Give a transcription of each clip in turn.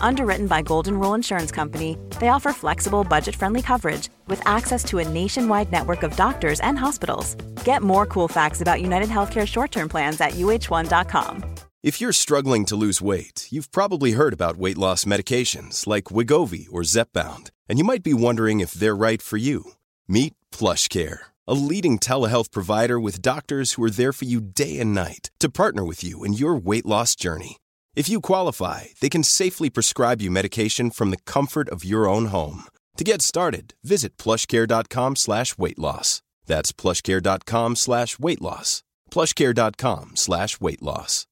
Underwritten by Golden Rule Insurance Company, they offer flexible, budget friendly coverage with access to a nationwide network of doctors and hospitals. Get more cool facts about United Healthcare short term plans at uh1.com. If you're struggling to lose weight, you've probably heard about weight loss medications like Wigovi or Zepbound, and you might be wondering if they're right for you. Meet PlushCare, a leading telehealth provider with doctors who are there for you day and night to partner with you in your weight loss journey. If you qualify, they can safely prescribe you medication from the comfort of your own home. To get started, visit plushcare.com slash weight loss. That's plushcare.com slash weight loss. plushcare.com slash weight loss.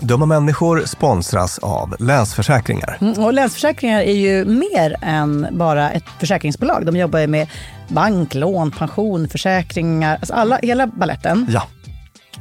Dumma människor sponsras av Länsförsäkringar. Mm, och Länsförsäkringar är ju mer än bara ett försäkringsbolag. De jobbar ju med bank, lån, pension, försäkringar, alltså alla, hela balletten. Ja.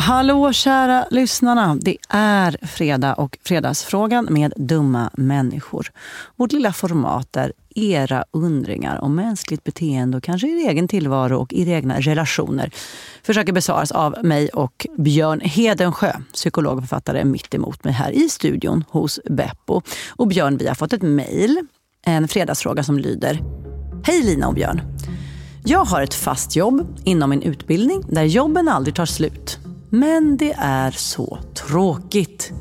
Hallå kära lyssnarna. Det är fredag och Fredagsfrågan med dumma människor. Vårt lilla format där era undringar om mänskligt beteende och kanske er egen tillvaro och era egna relationer försöker besvaras av mig och Björn Hedensjö, psykolog och författare mitt emot mig här i studion hos Beppo. Och Björn, vi har fått ett mejl, en fredagsfråga som lyder Hej Lina och Björn. Jag har ett fast jobb inom min utbildning där jobben aldrig tar slut. Men det är så tråkigt.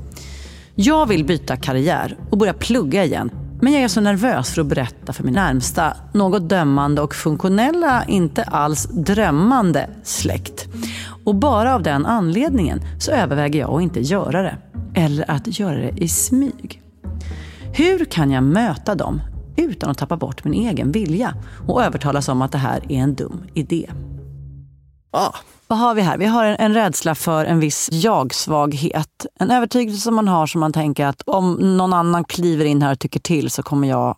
Jag vill byta karriär och börja plugga igen. Men jag är så nervös för att berätta för min närmsta, något dömande och funktionella, inte alls drömmande släkt. Och bara av den anledningen så överväger jag att inte göra det. Eller att göra det i smyg. Hur kan jag möta dem utan att tappa bort min egen vilja och övertalas om att det här är en dum idé? Ah, vad har vi här? Vi har en, en rädsla för en viss jag-svaghet. En övertygelse som man har som man tänker att om någon annan kliver in här och tycker till så kommer jag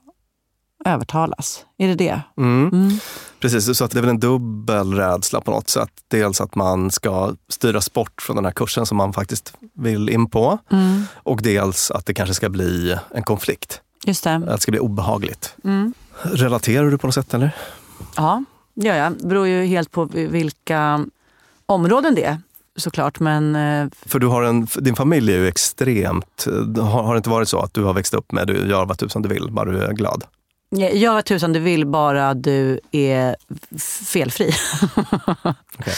övertalas. Är det det? mm. Precis, så att det är väl en dubbel rädsla på något sätt. Dels att man ska styras bort från den här kursen som man faktiskt vill in på. Mm. Och dels att det kanske ska bli en konflikt. Just det. Att det ska bli obehagligt. Mm. Relaterar du på något sätt eller? Ja, det gör jag. Det beror ju helt på vilka områden det såklart. Men eh, För du har en, din familj är ju extremt... Har, har det inte varit så att du har växt upp med du gör vad tusan du vill, bara du är glad? gör vad tusan du vill bara du är felfri. Okej.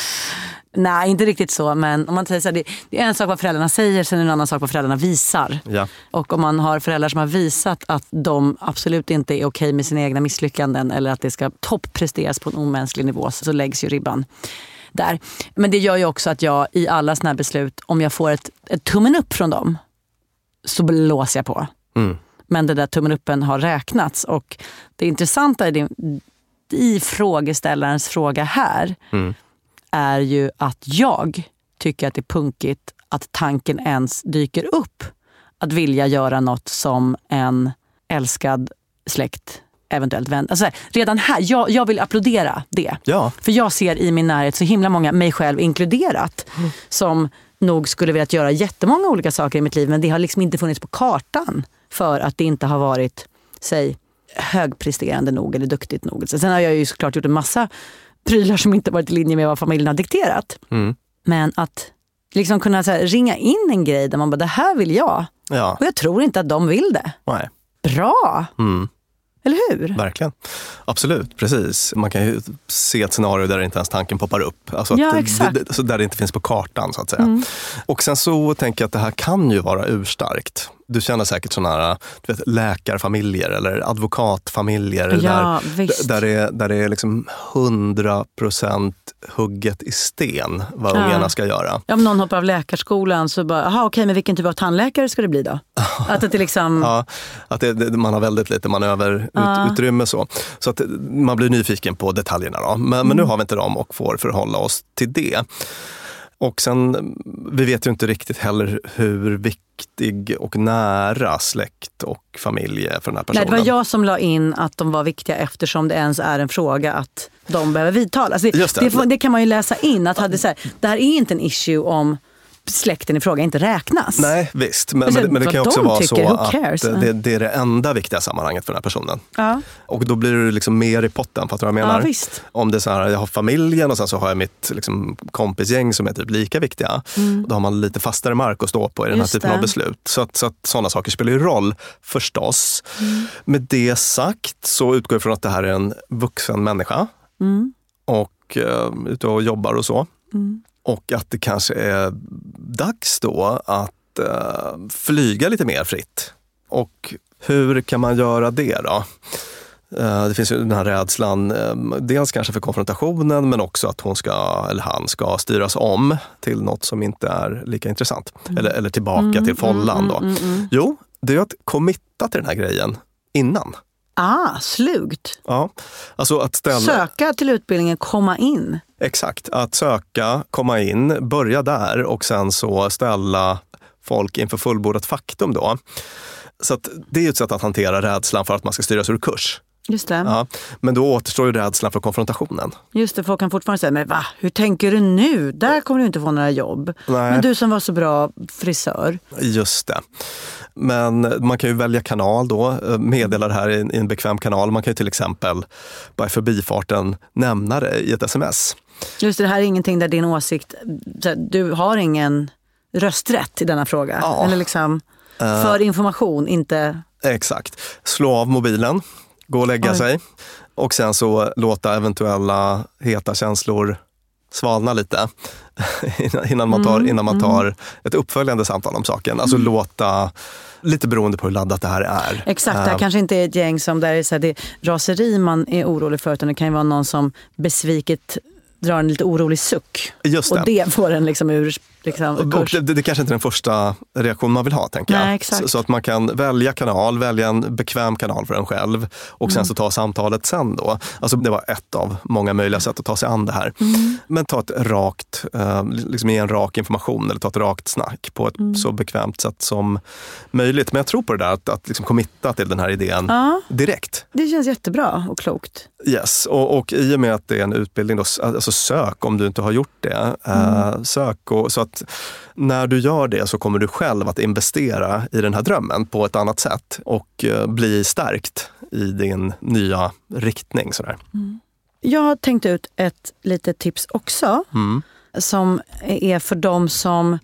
Nej, inte riktigt så. Men om man säger så här, det, det är en sak vad föräldrarna säger, sen är det en annan sak vad föräldrarna visar. Ja. Och om man har föräldrar som har visat att de absolut inte är okej med sina egna misslyckanden eller att det ska toppresteras på en omänsklig nivå så läggs ju ribban där. Men det gör ju också att jag i alla såna här beslut, om jag får ett, ett tummen upp från dem så blåser jag på. Mm. Men det där tummen uppen har räknats. Och det intressanta i, din, i frågeställarens fråga här Mm. är ju att jag tycker att det är punkigt att tanken ens dyker upp att vilja göra något som en älskad släkt eventuellt vän. Alltså, redan här, jag, jag vill applådera det. Ja, För jag ser i min närhet så himla många, mig själv inkluderat, som nog skulle velat göra jättemånga olika saker i mitt liv men det har liksom inte funnits på kartan för att det inte har varit, säg, högpresterande nog eller duktigt nog. Så Sen har jag ju såklart gjort en massa prylar som inte varit i linje med vad familjen har dikterat. Mm. Men att liksom kunna så här, ringa in en grej där man bara, det här vill jag. ja. Och jag tror inte att de vill det. Nej. Bra! Mm. Eller hur? Verkligen. Absolut, precis. Man kan ju se ett scenario där inte ens tanken poppar upp. Alltså Ja, exakt. det- där det inte finns på kartan så att säga. Mm. Och sen så tänker jag att det här kan ju vara urstarkt. Du känner säkert sådana här du vet, läkarfamiljer eller advokatfamiljer Ja, där, visst. där det är, där det är liksom 100 procent hugget i sten vad Ja. ungarna ska göra. Om någon hoppar av läkarskolan så bara, jaha okej men vilken typ av tandläkare ska det bli då? Att det liksom, Ja, att det, det, man har väldigt lite manöverutrymme. Så. så att man blir nyfiken på detaljerna. Då. Men, men nu har vi inte dem och får förhålla oss till det. Och sen, vi vet ju inte riktigt heller hur viktig och nära släkt och familj är för den här nej, personen. det var jag som la in att de var viktiga eftersom det ens är en fråga att de behöver. Alltså, Just det. det. får- det kan man ju läsa in, att hade, så här, det här är inte en issue om släkten i fråga inte räknas. Nej, visst. Men, Men sen men, men det kan också de vara tycker, så att cares? det, det är det enda viktiga sammanhanget för den här personen. Ja. Och då blir du liksom mer i potten, fattar du vad jag menar? Ja. Om det är så här, jag har familjen och sen så har jag mitt liksom, kompisgäng som är typ lika viktiga. Då har man lite fastare mark att stå på i den här Mm. Just typen av det. beslut. Så att, så att sådana saker spelar ju roll förstås. Mm. Med det sagt så utgår jag från att det här är en vuxen människa Mm. och eh, ute och jobbar och så. Mm. Och att det kanske är dags då att eh, flyga lite mer fritt. Och hur kan man göra det då? Eh, det finns ju den här rädslan, eh, dels kanske för konfrontationen men också att hon ska, eller han ska styras om till något som inte är lika intressant. Eller, eller tillbaka till follan då. Mm, mm, mm. Jo, det är att committa till den här grejen innan. Ah, slugt. Ja, alltså att ställa... Söka till utbildningen, komma in. Exakt, att söka, komma in, börja där och sen så ställa folk inför fullbordat faktum då. Så det är ju ett sätt att hantera rädslan för att man ska styras ur kurs. Just det. Ja, men då återstår ju rädslan för konfrontationen. Just det, folk kan fortfarande säga, men va, hur tänker du nu? Där kommer du inte få några jobb. Nej. Men du som var så bra frisör. Just det. Men man kan ju välja kanal då, eh, meddela det här i en bekväm kanal. Man kan ju till exempel bara i förbifarten nämna det i ett sms. Just det, det här är ingenting där din åsikt, du har ingen rösträtt i denna fråga. Ja. Eller liksom, för information, inte... Exakt. Slå av mobilen, gå och lägga Oj. sig. Och sen så låta eventuella heta känslor svalna lite innan man tar, innan man tar ett uppföljande samtal om saken. Alltså låta, lite beroende på hur laddat det här är. Exakt, det här Eh, kanske inte är ett gäng som där det är, så här, det är raseri man är orolig för utan det kan ju vara någon som besviket drar en lite orolig suck. Just det. Och det får en liksom ur liksom, Och det, det, kanske inte är den första reaktion man vill ha, tänker jag. Nej, exakt. Så, så att man kan välja kanal, välja en bekväm kanal för en själv och sen Mm. så ta samtalet sen då. Alltså det var ett av många möjliga sätt att ta sig an det här. Mm. Men ta ett rakt, eh, liksom ge en rak information eller ta ett rakt snack på ett Mm. så bekvämt sätt som möjligt. Men jag tror på det där att, att liksom committa till den här idén Ja, direkt. det känns jättebra och klokt. Yes, och, och i och med att det är en utbildning, då, alltså sök om du inte har gjort det. Eh, sök och, så att när du gör det så kommer du själv att investera i den här drömmen på ett annat sätt och eh, bli stärkt i din nya riktning. Sådär. Jag har tänkt ut ett litet tips också. Mm. Som är för dem som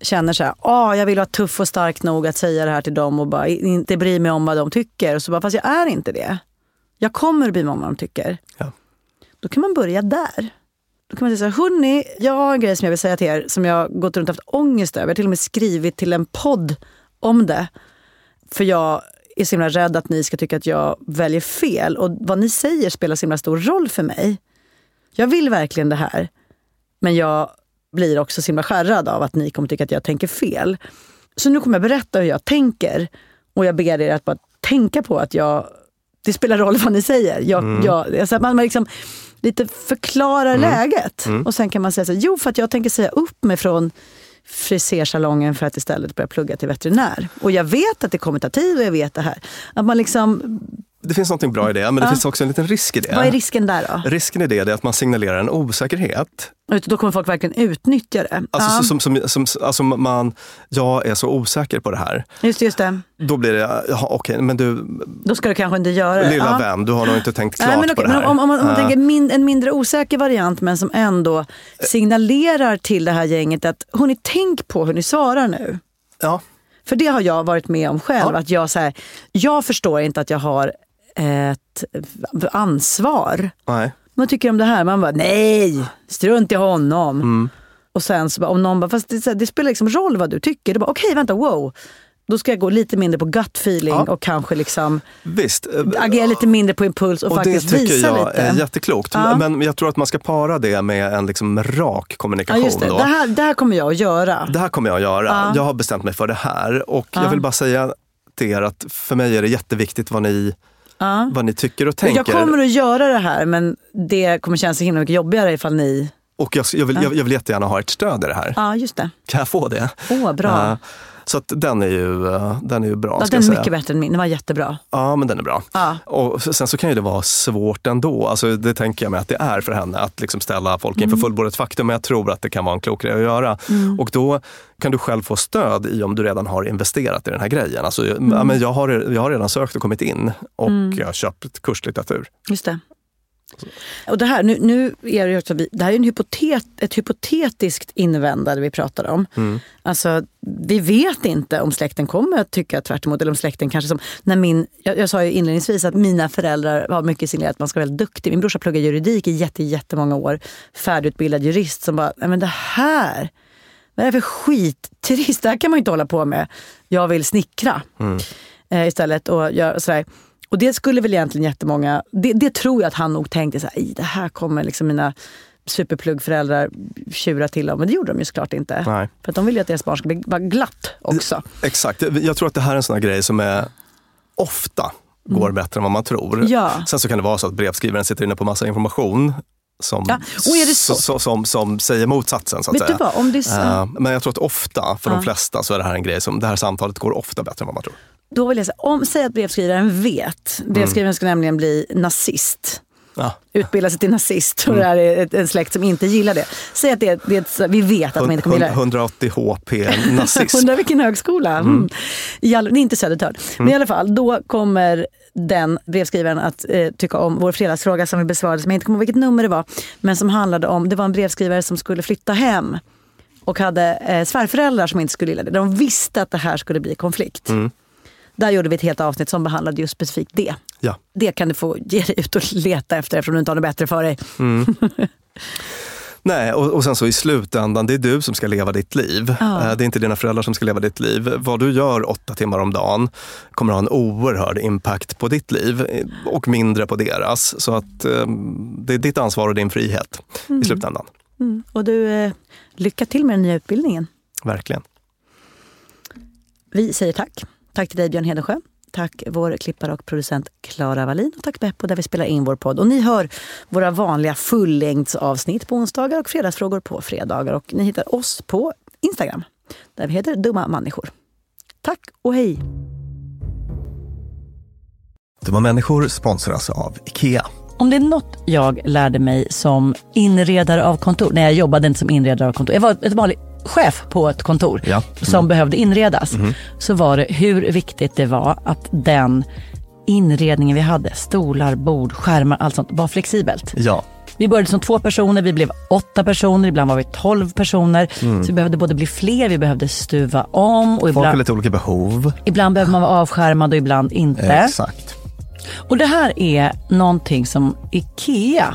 känner så här, ah, jag vill vara tuff och stark nog att säga det här till dem och bara inte bry mig om vad de tycker. Och så bara, fast jag är inte det. Jag kommer bry mig om vad de tycker. Ja. Då kan man börja där. Då kan man säga så här, hörni, jag har en grej som jag vill säga till er som jag gått runt och haft ångest över. Jag har till och med skrivit till en podd om det. För jag är så himla rädd att ni ska tycka att jag väljer fel. Och vad ni säger spelar så himla stor roll för mig. Jag vill verkligen det här. Men jag blir också så himla skärrad av att ni kommer tycka att jag tänker fel. Så nu kommer jag berätta hur jag tänker. Och jag ber er att bara tänka på att jag, det spelar roll vad ni säger. Jag, jag, alltså att man liksom lite förklarar läget. Och sen kan man säga så här, jo för att jag tänker säga upp mig från frisersalongen för att istället börja plugga till veterinär. Och jag vet att det kommer ta tid och jag vet det här. Att man liksom, Det finns något bra i det, men det finns också en liten risk i det. vad är risken där då? Risken i det är att man signalerar en osäkerhet. Då kommer folk verkligen utnyttja det. Alltså, ja, som, som, som, alltså man, jag är så osäker på det här. just det, just det. Då blir det, jaha okej, men du, Då ska du kanske inte göra det. lilla ja. vän, du har nog inte tänkt klart Nej, men på okej, det här. om, om man, om man tänker min, en mindre osäker variant men som ändå signalerar till det här gänget att hörni, tänk på hur ni svarar nu. ja. För det har jag varit med om själv. Ja. Att jag, så här, jag förstår inte att jag har ett ansvar. Nej. Man tycker om det här, man bara nej, strunt i honom. Mm. Och sen så om någon bara, fast det, här, det spelar liksom roll vad du tycker. Bara, okej vänta, wow. Då ska jag gå lite mindre på gut feeling Ja. och kanske liksom Visst. eh, agera lite mindre på impuls och, Och det faktiskt tycker visa jag lite. är jätteklokt. Ja. Men jag tror att man ska para det med en liksom rak Ja, kommunikation. just det. Då. Det, här, det här kommer jag att göra. Det här kommer jag att göra. Ja. Jag har bestämt mig för det här. Och jag vill bara säga till er att för mig är det jätteviktigt vad ni, Ja. vad ni tycker och tänker. Jag kommer att göra det här men det kommer kännas så himla mycket jobbigare ifall ni... Och jag, jag, vill, jag, jag vill jättegärna ha ert stöd i det här. Ja, just det. Kan jag få det? Åh, bra. Eh, så att den är ju, eh, den är ju bra. ja, den är säga. mycket bättre än min. Den var jättebra. Ja, men den är bra. Ja. Och sen så kan ju det vara svårt ändå. Alltså, det tänker jag mig att det är för henne, att liksom ställa folk inför Mm. fullbordat faktum. Men jag tror att det kan vara en klok grej att göra. Och då kan du själv få stöd i om du redan har investerat i den här grejen. Alltså, Mm. ja, men jag, har, jag har redan sökt och kommit in och jag har köpt kurslitteratur. Just det. Och det här, nu, nu är det, också, det här är en hypotet, ett hypotetiskt invändande vi pratar om. Alltså, vi vet inte om släkten kommer att tycka tvärt emot, eller om släkten kanske som... När min, jag, jag sa ju inledningsvis att mina föräldrar har mycket signalerat att man ska vara väldigt duktig. Min brorsa pluggar juridik i jätte, jättemånga år. Färdigutbildad jurist som bara, nej men det här, vad är det för skit? Trist, det här kan man ju inte hålla på med. Jag vill snickra eh, istället. Och, gör, sådär. Och det skulle väl egentligen jättemånga, det, det tror jag att han nog tänkte, så här, "Ej, det här kommer liksom mina superpluggföräldrar tjura till om. Men det gjorde de ju såklart inte. Nej. För att de vill ju att deras barn ska bli glatt också. Exakt. Jag tror att det här är en sån här grej som är ofta går bättre än vad man tror. Mm. Ja. Sen så kan det vara så att brevskrivaren sitter inne på massa information som, Ja, så- som, som, som säger motsatsen. Så att Vet säga. du vad, om det är så, Eh, men jag tror att ofta, för Ja. de flesta, så är det här en grej som, det här samtalet går ofta bättre än vad man tror. Då vill jag säga, om, säg att brevskrivaren vet, brevskrivaren ska nämligen bli nazist. Ja. Utbilda sig till nazist Mm. och det här är ett, en släkt som inte gillar det. Säg att det, det vi vet att man inte kommer gilla det. 180 HP nazism. Undrar vilken högskola. Mm. All, det är inte Södertörn. Men i alla fall, då kommer den brevskrivaren att eh, tycka om vår fredagsfråga som vi besvarade, som jag inte kommer ihåg vilket nummer det var, men som handlade om, det var en brevskrivare som skulle flytta hem och hade eh, svärföräldrar som inte skulle gilla det. De visste att det här skulle bli konflikt. Där gjorde vi ett helt avsnitt som behandlade just specifikt det. Ja. Det kan du få ge dig ut och leta efter eftersom du inte har något bättre för dig. Mm. Nej, och, och sen så i slutändan, det är du som ska leva ditt liv. Ja. Eh, Det är inte dina föräldrar som ska leva ditt liv. Vad du gör åtta timmar om dagen kommer ha en oerhörd impact på ditt liv eh, och mindre på deras. Så att eh, det är ditt ansvar och din frihet i slutändan. Mm. Och du, lycka till med den nya utbildningen. Verkligen. Vi säger tack. Tack till dig Björn Hedensjö. Tack vår klippare och producent Klara Wallin. Och tack Beppo där vi spelar in vår podd. Och ni hör våra vanliga fullängdsavsnitt på onsdagar och fredagsfrågor på fredagar. Och ni hittar oss på Instagram där vi heter Dumma människor. Tack och hej! Dumma människor sponsras av IKEA. Om det är något jag lärde mig som inredare av kontor, när jag jobbade inte som inredare av kontor, jag var ett vanlig chef på ett kontor Ja. som behövde inredas, så var det hur viktigt det var att den inredningen vi hade, stolar, bord, skärmar, allt sånt, var flexibelt. Ja, Vi började som två personer, vi blev åtta personer, ibland var vi tolv personer. Så vi behövde både bli fler, vi behövde stuva om och folk har lite olika behov. ibland behöver man vara avskärmad och ibland inte. Exakt. Och det här är någonting som IKEA